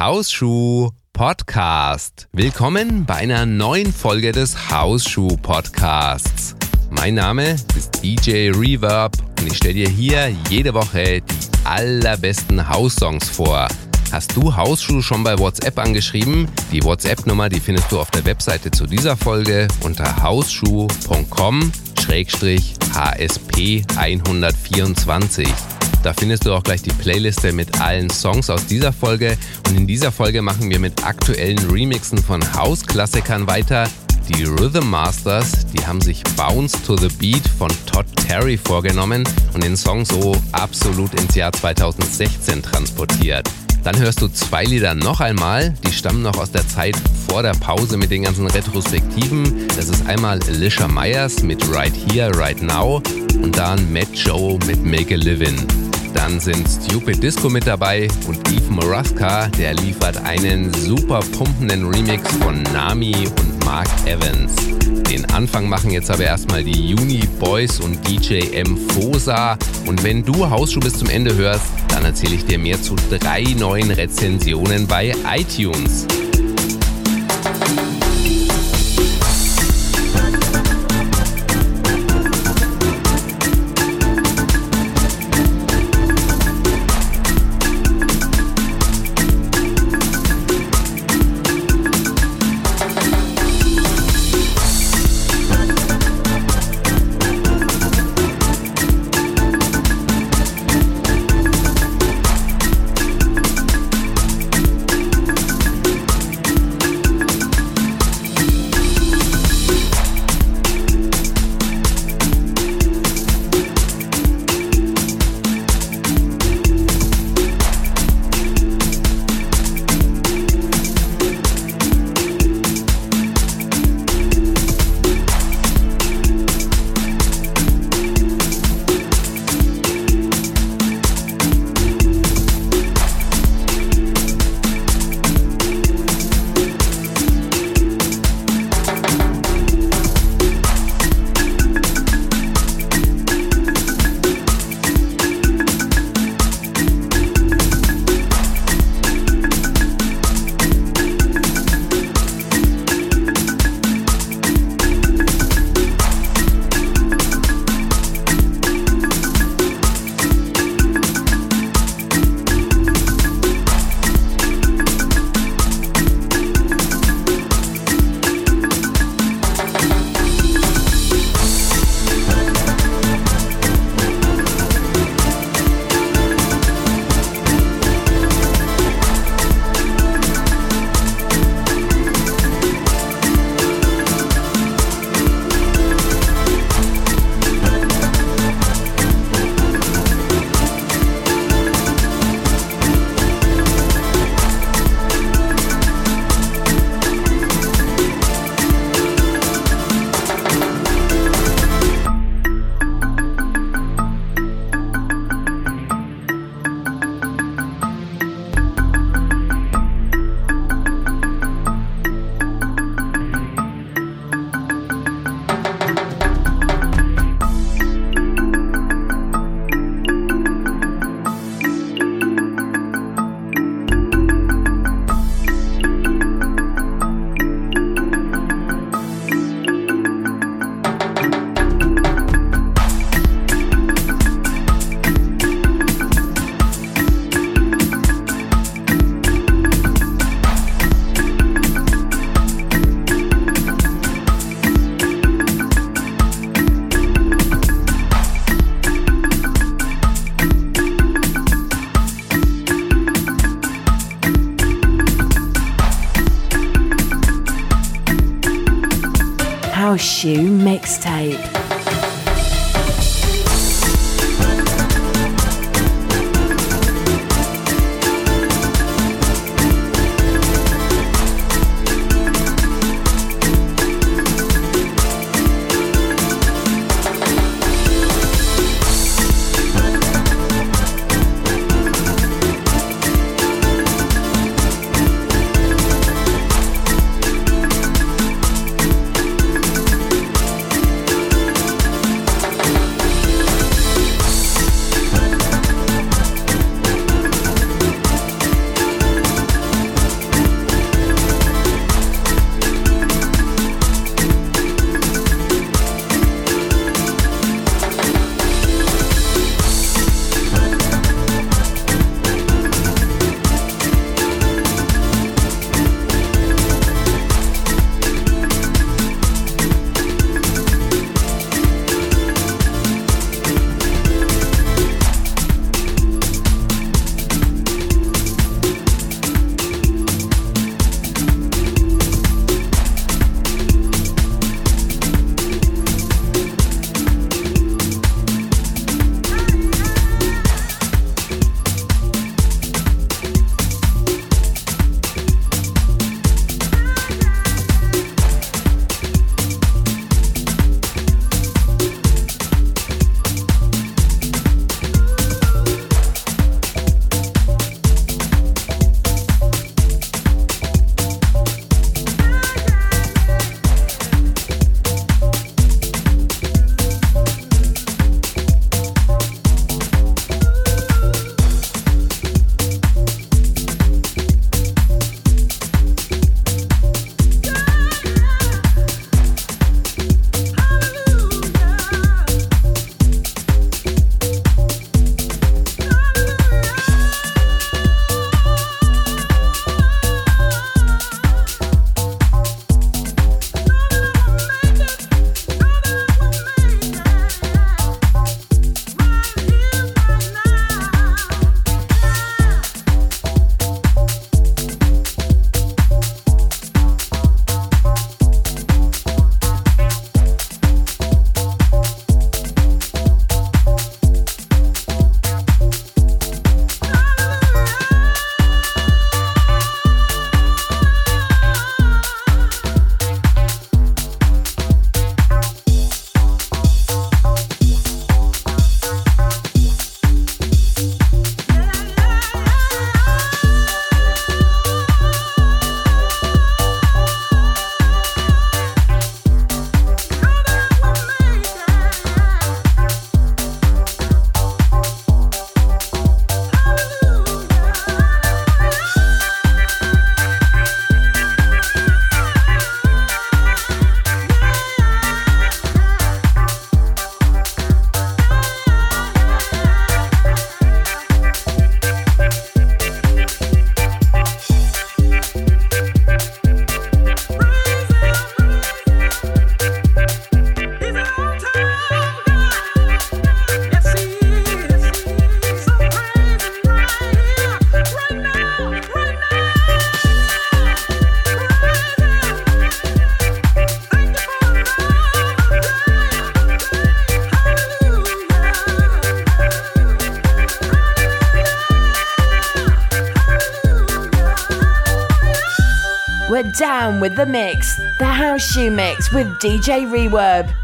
Hausschuh Podcast. Willkommen bei einer neuen Folge des Hausschuh Podcasts. Mein Name ist DJ Reverb und ich stelle dir hier jede Woche die allerbesten House-Songs vor. Hast du Hausschuh schon bei WhatsApp angeschrieben? Die WhatsApp-Nummer, die findest du auf der Webseite zu dieser Folge unter hausschuh.com-hsp 124. Da findest du auch gleich die Playliste mit allen Songs aus dieser Folge. Und in dieser Folge machen wir mit aktuellen Remixen von House-Klassikern weiter. Die Rhythm Masters, die haben sich Bounce to the Beat von Todd Terry vorgenommen und den Song so absolut ins Jahr 2016 transportiert. Dann hörst du zwei Lieder noch einmal, die stammen noch aus der Zeit vor der Pause mit den ganzen Retrospektiven. Das ist einmal Alicia Myers mit Right Here, Right Now und dann Matt Joe mit Make a Livin'. Dann sind Stupid Disco mit dabei und Eve Maraska, der liefert einen super pumpenden Remix von Nami und Mark Evans. Den Anfang machen jetzt aber erstmal die Uni Boys und DJ M. Fosa. Und wenn du Hausschuh bis zum Ende hörst, dann erzähle ich dir mehr zu drei neuen Rezensionen bei iTunes. With the mix, the house shoe mix with DJ Reverb.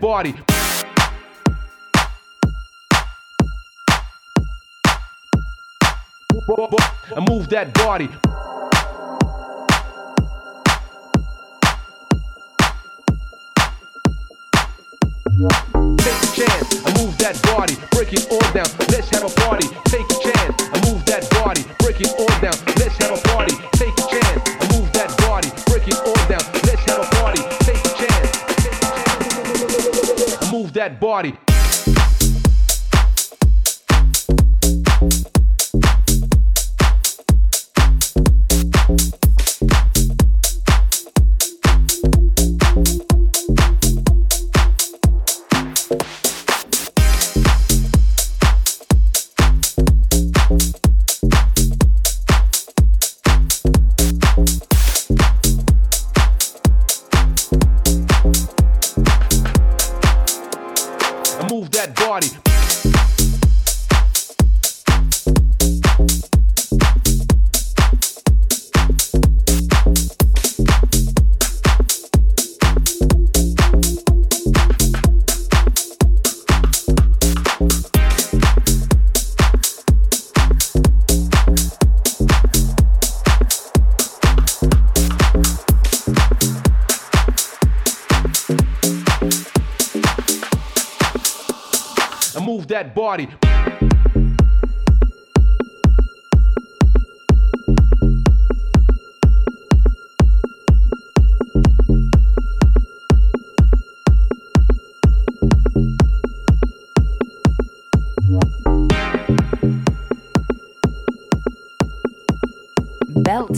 body. And move that body. Take a chance and move that body. Break it all down. Let's have a party. body.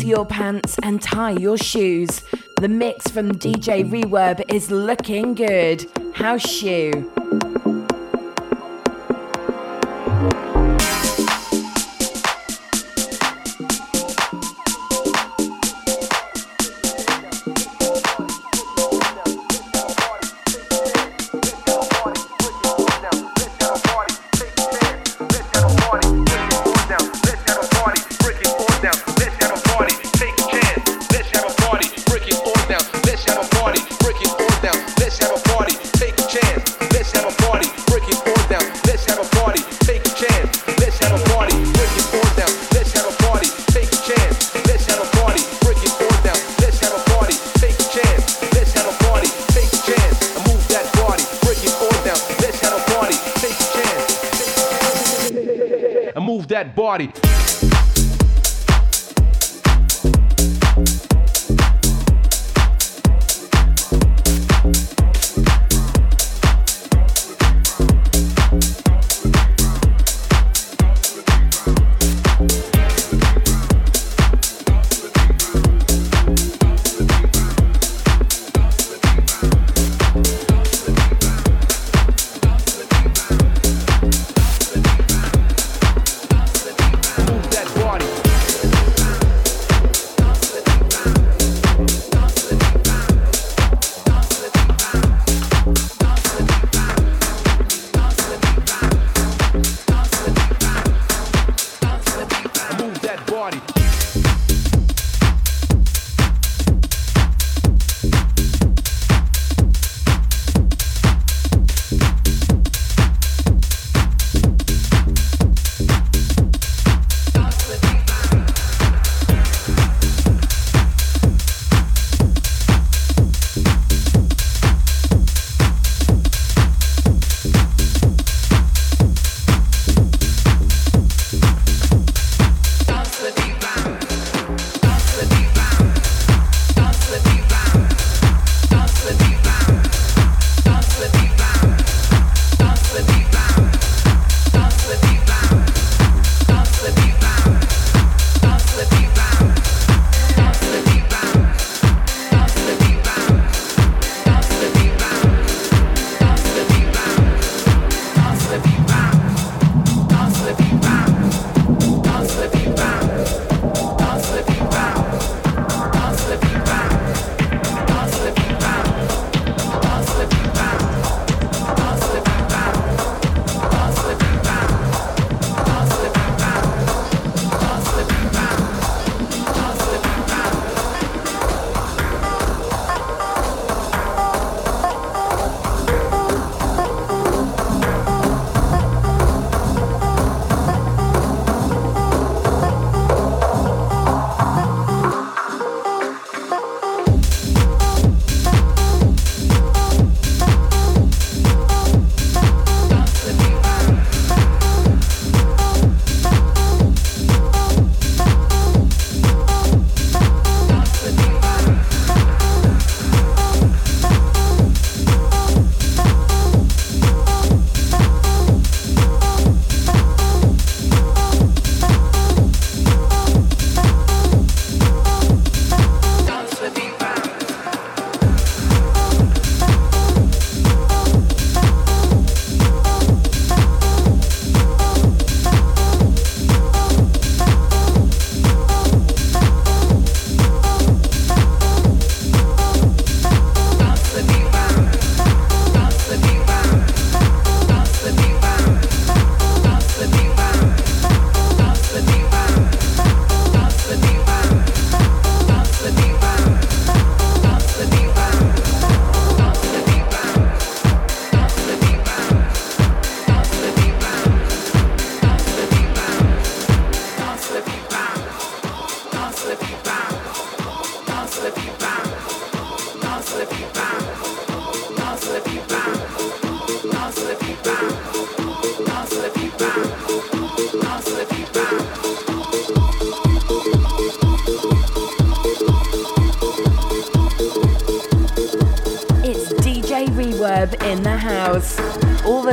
Your pants and tie your shoes. The mix from DJ Reverb is looking good. House shoe.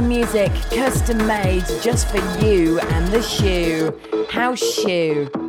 Music custom made just for you and the shoe. House Shoe.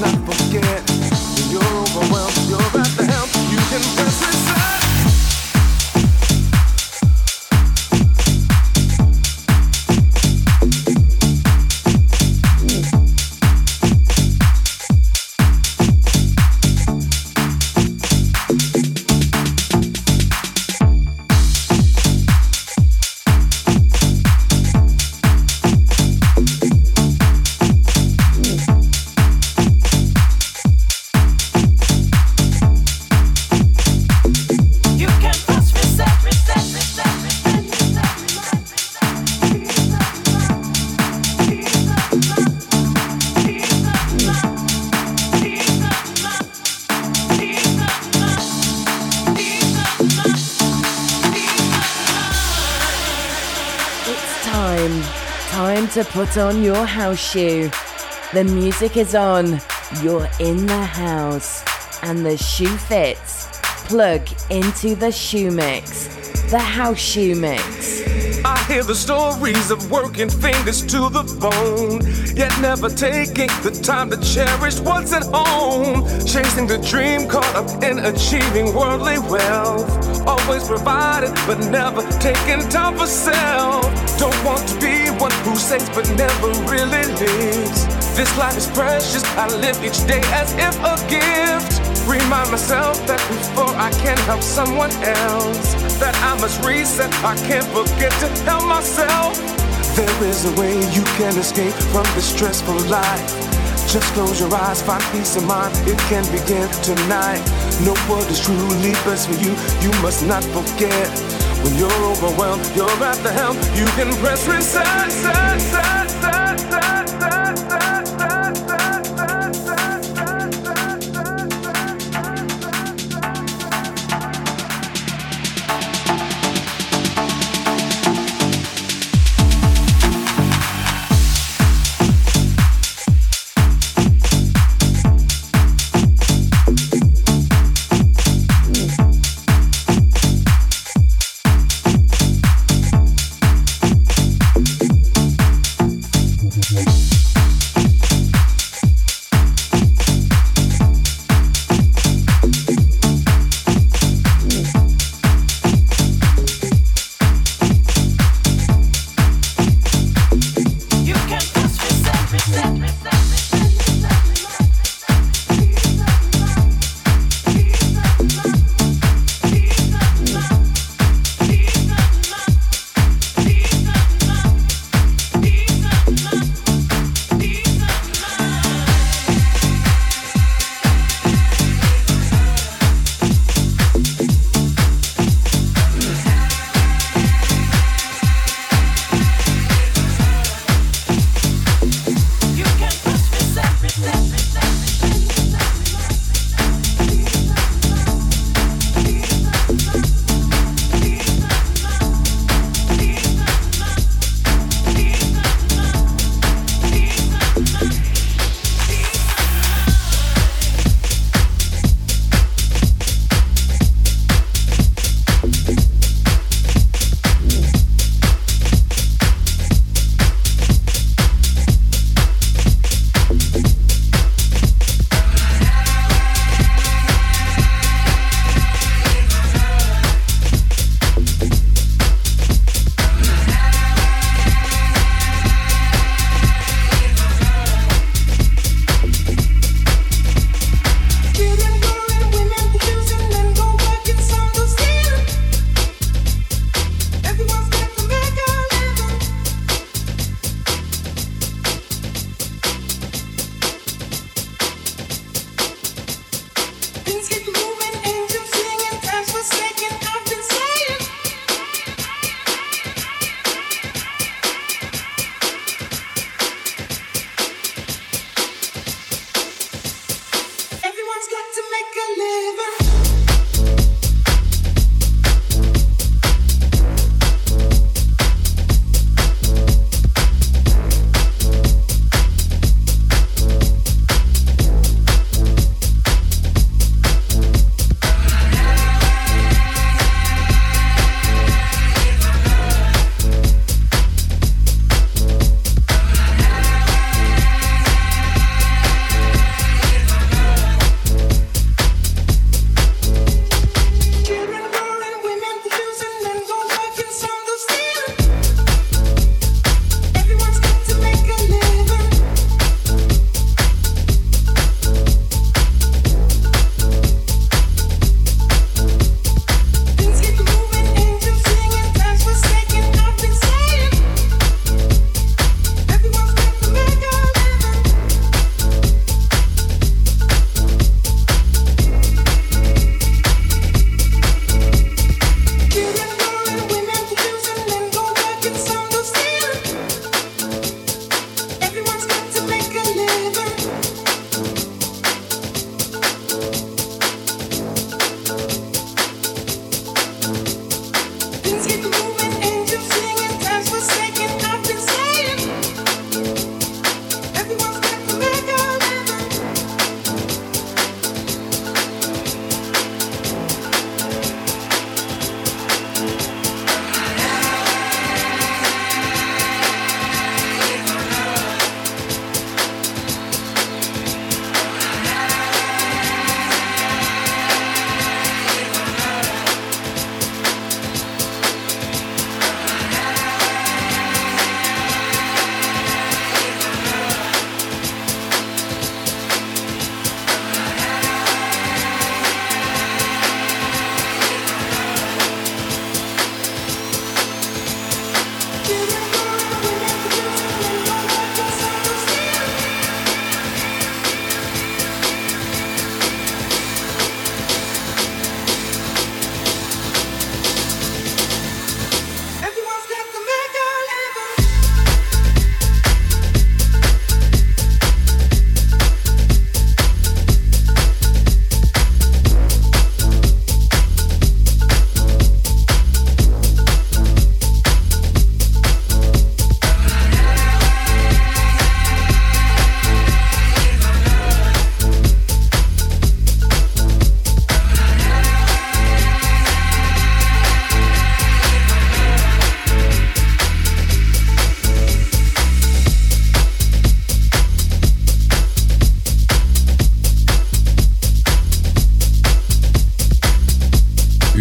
Not forget. You're overwhelmed, you're at put on your house shoe. The music is on. You're in the house. And the shoe fits. Plug into the shoe mix. The house shoe mix. I hear the stories of working fingers to the bone, yet never taking the time to cherish what's at home. Chasing the dream, caught up in achieving worldly wealth. Always provided, but never taking time for self. Don't want to be one who says but never really lives. This life is precious, I live each day as if a gift. Remind myself that before I can help someone else, that I must reset. I can't forget to help myself. There is a way you can escape from this stressful life. Just close your eyes, find peace of mind. It can begin tonight. No what is truly best for you. You must not forget. When you're overwhelmed, you're at the helm. You can press reset. set, set, set, set, set, set,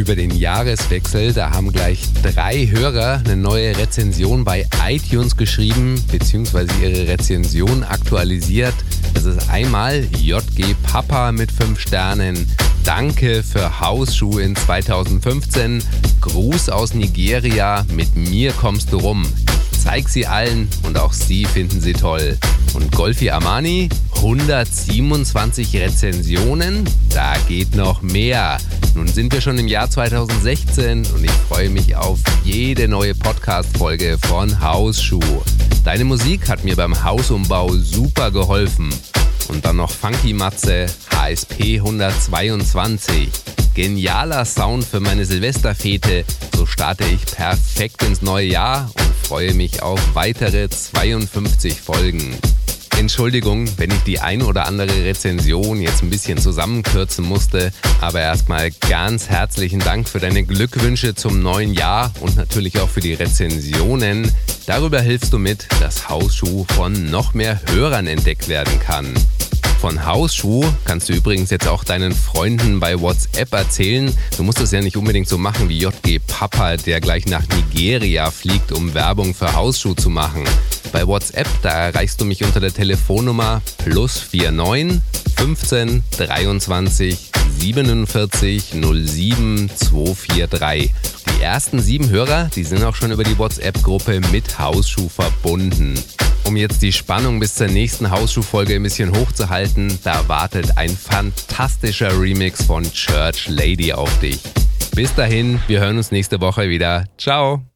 Jahreswechsel, da haben gleich drei Hörer eine neue Rezension bei iTunes geschrieben, beziehungsweise ihre Rezension aktualisiert. Das ist einmal JG Papa mit 5 Sternen. Danke für Hausschuhe in 2015. Gruß aus Nigeria. Mit mir kommst du rum. Zeig sie allen und auch sie finden sie toll. Und Golfi Armani, 127 Rezensionen, da geht noch mehr. Nun sind wir schon im Jahr 2016 und ich freue mich auf jede neue Podcast-Folge von Hausschuh. Deine Musik hat mir beim Hausumbau super geholfen. Und dann noch Funky Matze, HSP 122. Genialer Sound für meine Silvesterfete. So starte ich perfekt ins neue Jahr und freue mich auf weitere 52 Folgen. Entschuldigung, wenn ich die ein oder andere Rezension jetzt ein bisschen zusammenkürzen musste, aber erstmal ganz herzlichen Dank für deine Glückwünsche zum neuen Jahr und natürlich auch für die Rezensionen. Darüber hilfst du mit, dass Hausschuh von noch mehr Hörern entdeckt werden kann. Von Hausschuh kannst du übrigens jetzt auch deinen Freunden bei WhatsApp erzählen. Du musst es ja nicht unbedingt so machen wie JG Papa, der gleich nach Nigeria fliegt, um Werbung für Hausschuh zu machen. Bei WhatsApp, da erreichst du mich unter der Telefonnummer plus 49 15 23 47 07 243. Die ersten sieben Hörer, die sind auch schon über die WhatsApp-Gruppe mit Hausschuh verbunden. Um jetzt die Spannung bis zur nächsten Hausschuhfolge ein bisschen hochzuhalten, da wartet ein fantastischer Remix von Church Lady auf dich. Bis dahin, wir hören uns nächste Woche wieder. Ciao!